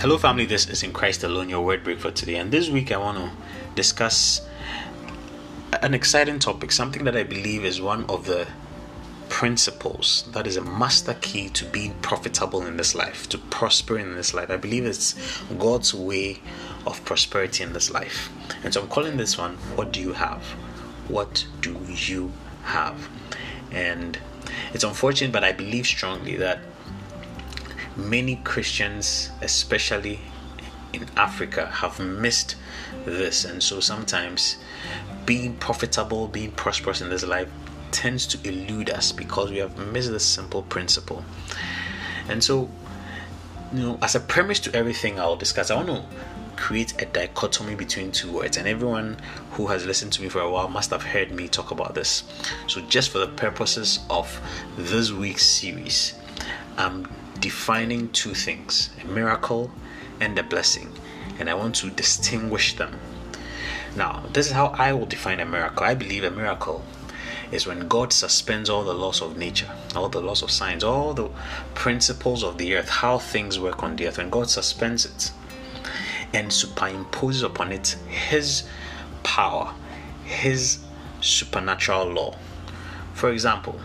Hello, family. This is in Christ alone, your word break for today. And this week, I want to discuss an exciting topic, something that I believe is one of the principles that is a master key to being profitable in this life, to prosper in this life. I believe it's God's way of prosperity in this life. And so I'm calling this one, What Do You Have? What do you have? And it's unfortunate, but I believe strongly that many Christians, especially in Africa, have missed this. And so sometimes being profitable, being prosperous in this life tends to elude us because we have missed this simple principle. And so, you know, as a premise to everything I'll discuss, I want to create a dichotomy between two words. And everyone who has listened to me for a while must have heard me talk about this. So, just for the purposes of this week's series, I'm defining two things a miracle and a blessing, and I want to distinguish them. Now, this is how I will define a miracle. I believe a miracle is when God suspends all the laws of nature, all the laws of science, all the principles of the earth, how things work on the earth, when God suspends it and superimposes upon it His power, His supernatural law. For example,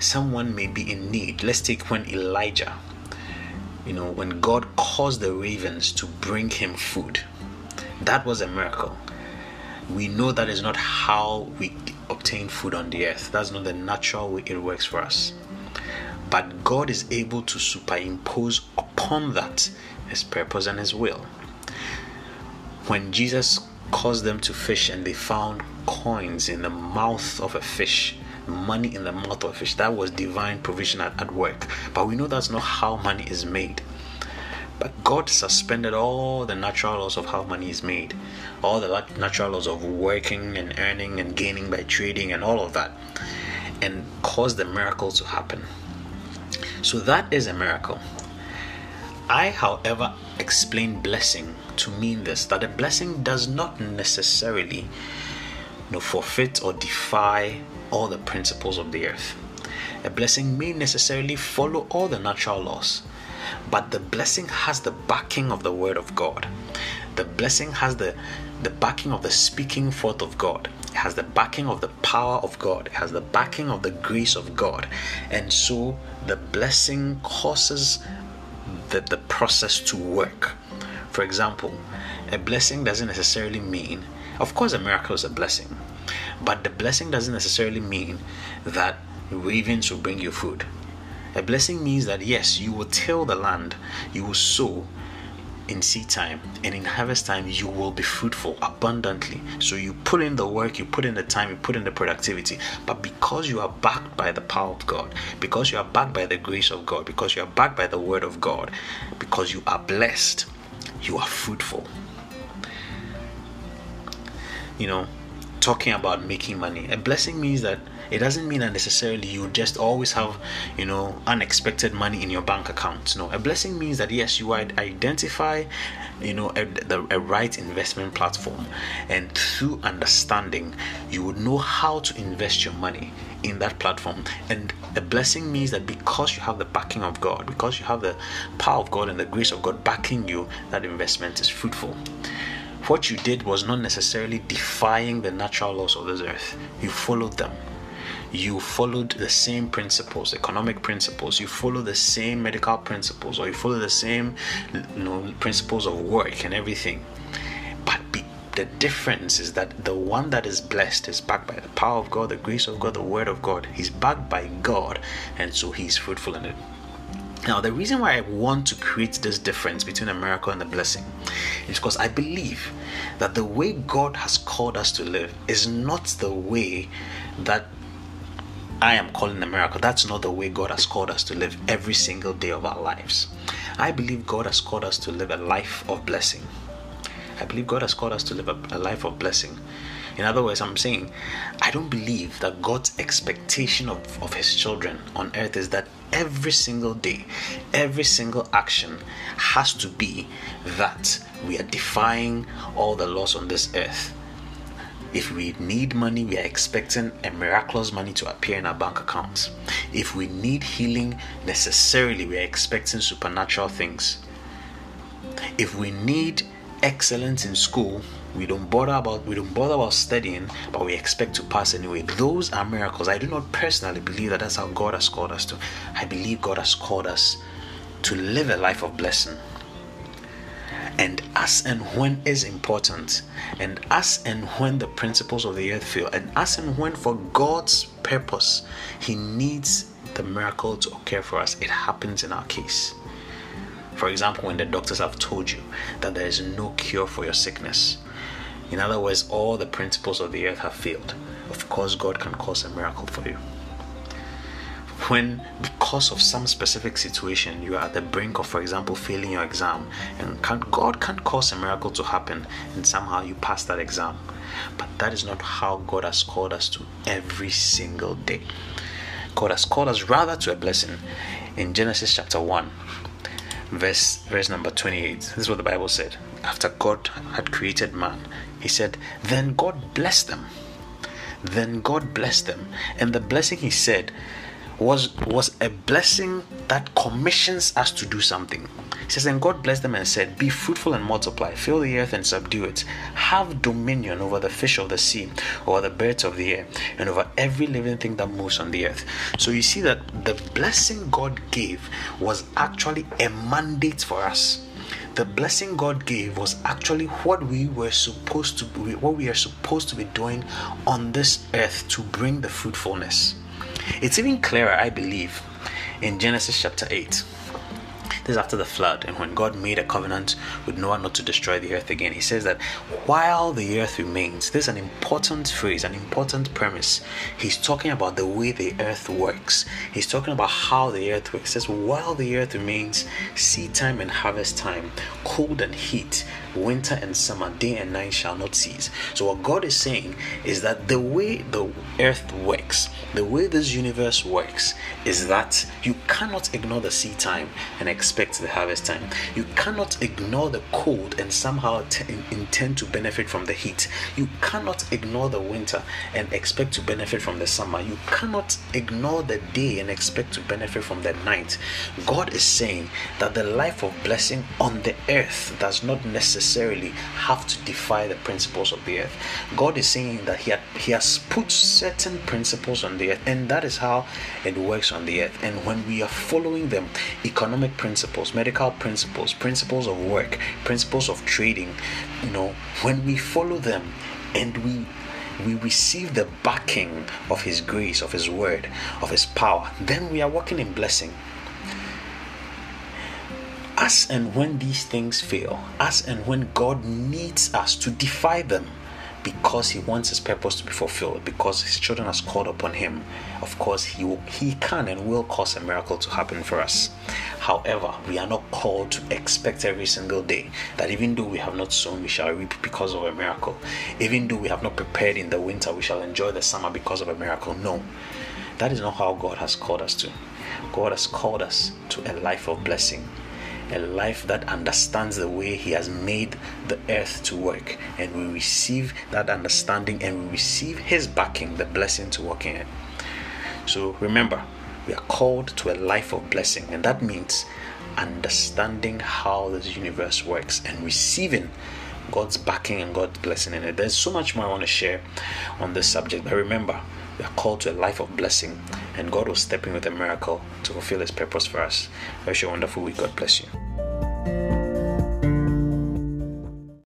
someone may be in need. Let's take when Elijah, you know, when God caused the ravens to bring him food. That was a miracle. We know that is not how we obtain food on the earth. That's not the natural way it works for us. But God is able to superimpose upon that His purpose and His will. When Jesus caused them to fish and they found coins in the mouth of a fish, money in the mouth of fish. That was divine provision at, at work. But we know that's not how money is made. But God suspended all the natural laws of how money is made, all the natural laws of working and earning and gaining by trading and all of that, and caused the miracle to happen. So that is a miracle. I, however, explain blessing to mean this that a blessing does not necessarily you know, forfeit or defy all the principles of the earth. A blessing may necessarily follow all the natural laws, but the blessing has the backing of the word of God. The blessing has the, the backing of the speaking forth of God. It has the backing of the power of God. It has the backing of the grace of God. And so the blessing causes the, the process to work. For example, a blessing doesn't necessarily mean, of course, a miracle is a blessing, but the blessing doesn't necessarily mean that ravens will bring you food. A blessing means that yes, you will till the land, you will sow in seed time, and in harvest time, you will be fruitful abundantly. So you put in the work, you put in the time, you put in the productivity. But because you are backed by the power of God, because you are backed by the grace of God, because you are backed by the word of God, because you are blessed, you are fruitful. You know, talking about making money. A blessing means that it doesn't mean that necessarily you just always have, you know, unexpected money in your bank account. No, a blessing means that yes, you identify, you know, a, the, a right investment platform, and through understanding, you would know how to invest your money in that platform. And a blessing means that because you have the backing of God, because you have the power of God and the grace of God backing you, that investment is fruitful what you did was not necessarily defying the natural laws of this earth. You followed them. You followed the same principles, economic principles. You follow the same medical principles, or you follow the same you know, principles of work and everything. But be, the difference is that the one that is blessed is backed by the power of God, the grace of God, the word of God. He's backed by God, and so he's fruitful in it. Now, the reason why I want to create this difference between a miracle and a blessing is because I believe that the way God has called us to live is not the way that I am calling a miracle. That's not the way God has called us to live every single day of our lives. I believe God has called us to live a life of blessing. I believe God has called us to live a, a life of blessing. In other words, I'm saying I don't believe that God's expectation of, of His children on earth is that every single day, every single action has to be that we are defying all the laws on this earth. If we need money, we are expecting a miraculous money to appear in our bank accounts. If we need healing, necessarily we are expecting supernatural things. If we need excellence in school, we don't bother about we don't bother about studying, but we expect to pass anyway. Those are miracles. I do not personally believe that that's how God has called us to. I believe God has called us to live a life of blessing. And as and when is important, and as and when the principles of the earth fail, and as and when for God's purpose, He needs the miracle to occur for us, it happens in our case. For example, when the doctors have told you that there is no cure for your sickness, in other words, all the principles of the earth have failed. Of course, God can cause a miracle for you. When, because of some specific situation, you are at the brink of, for example, failing your exam, and can, God can cause a miracle to happen, and somehow you pass that exam. But that is not how God has called us to every single day. God has called us rather to a blessing. In Genesis chapter 1, verse verse number 28 this is what the bible said. After god had created man he said then god blessed them. Then god blessed them. And the blessing he said was was a blessing that commissions us to do something. He says, And God blessed them and said, Be fruitful and multiply, fill the earth and subdue it, have dominion over the fish of the sea, over the birds of the air, and over every living thing that moves on the earth. So you see that the blessing God gave was actually a mandate for us the blessing God gave was actually what we were supposed to be, what we are supposed to be doing on this earth to bring the fruitfulness. It's even clearer, I believe, in Genesis chapter 8. This is after the flood, and when God made a covenant with Noah not to destroy the earth again, He says that while the earth remains, this is an important phrase, an important premise. He's talking about the way the earth works. He's talking about how the earth works. He says, while the earth remains, seed time and harvest time, cold and heat, winter and summer, day and night shall not cease. So, what God is saying is that the way the earth works, the way this universe works, is that you cannot ignore the seed time and expect the harvest time. You cannot ignore the cold and somehow t- intend to benefit from the heat. You cannot ignore the winter and expect to benefit from the summer. You cannot ignore the day and expect to benefit from the night. God is saying that the life of blessing on the earth does not necessarily necessarily have to defy the principles of the earth. God is saying that He, had, he has put certain principles on the earth, and that is how it works on the earth. And when we are following them, economic principles, medical principles, principles of work, principles of trading, you know, when we follow them and we we receive the backing of His grace, of His word, of His power, then we are walking in blessing as and when these things fail, as and when God needs us to defy them because he wants his purpose to be fulfilled, because his children has called upon him, of course he will, he can and will cause a miracle to happen for us. However, we are not called to expect every single day that even though we have not sown, we shall reap because of a miracle. Even though we have not prepared in the winter, we shall enjoy the summer because of a miracle. No, that is not how God has called us to. God has called us to a life of blessing a life that understands the way He has made the earth to work, and we receive that understanding and we receive His backing, the blessing to walk in it. So remember, we are called to a life of blessing, and that means understanding how this universe works and receiving God's backing and God's blessing in it. There's so much more I want to share on this subject, but remember, we are called to a life of blessing, and God will step in with a miracle to fulfill His purpose for us. Wish you a wonderful week. God bless you.